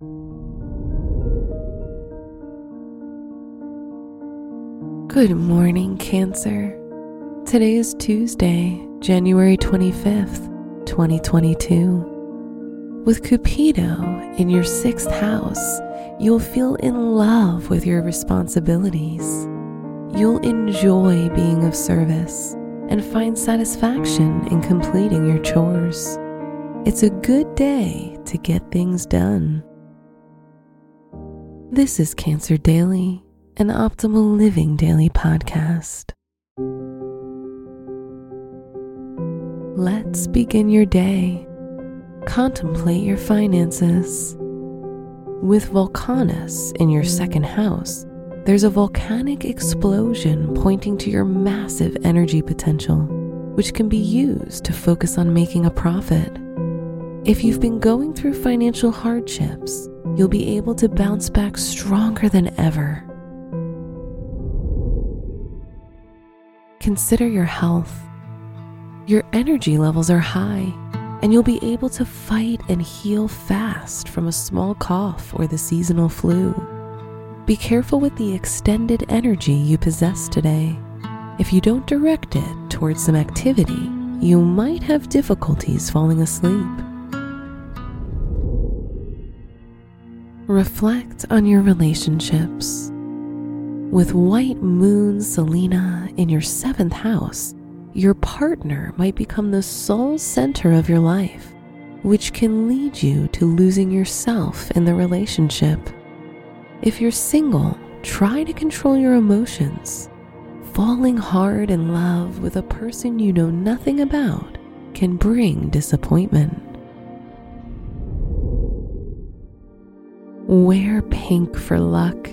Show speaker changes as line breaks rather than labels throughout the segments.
Good morning, Cancer. Today is Tuesday, January 25th, 2022. With Cupido in your sixth house, you'll feel in love with your responsibilities. You'll enjoy being of service and find satisfaction in completing your chores. It's a good day to get things done. This is Cancer Daily an optimal living daily podcast. Let's begin your day. Contemplate your finances. With Volcanus in your second house, there's a volcanic explosion pointing to your massive energy potential, which can be used to focus on making a profit. If you've been going through financial hardships, you'll be able to bounce back stronger than ever consider your health. Your energy levels are high, and you'll be able to fight and heal fast from a small cough or the seasonal flu. Be careful with the extended energy you possess today. If you don't direct it towards some activity, you might have difficulties falling asleep. Reflect on your relationships. With white moon Selena in your seventh house, your partner might become the sole center of your life, which can lead you to losing yourself in the relationship. If you're single, try to control your emotions. Falling hard in love with a person you know nothing about can bring disappointment. Wear pink for luck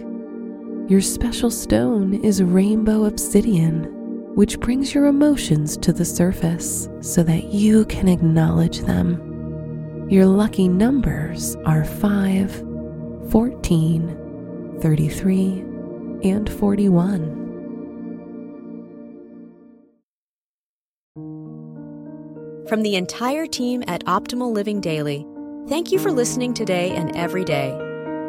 your special stone is rainbow obsidian, which brings your emotions to the surface so that you can acknowledge them. Your lucky numbers are 5, 14, 33, and 41.
From the entire team at Optimal Living Daily, thank you for listening today and every day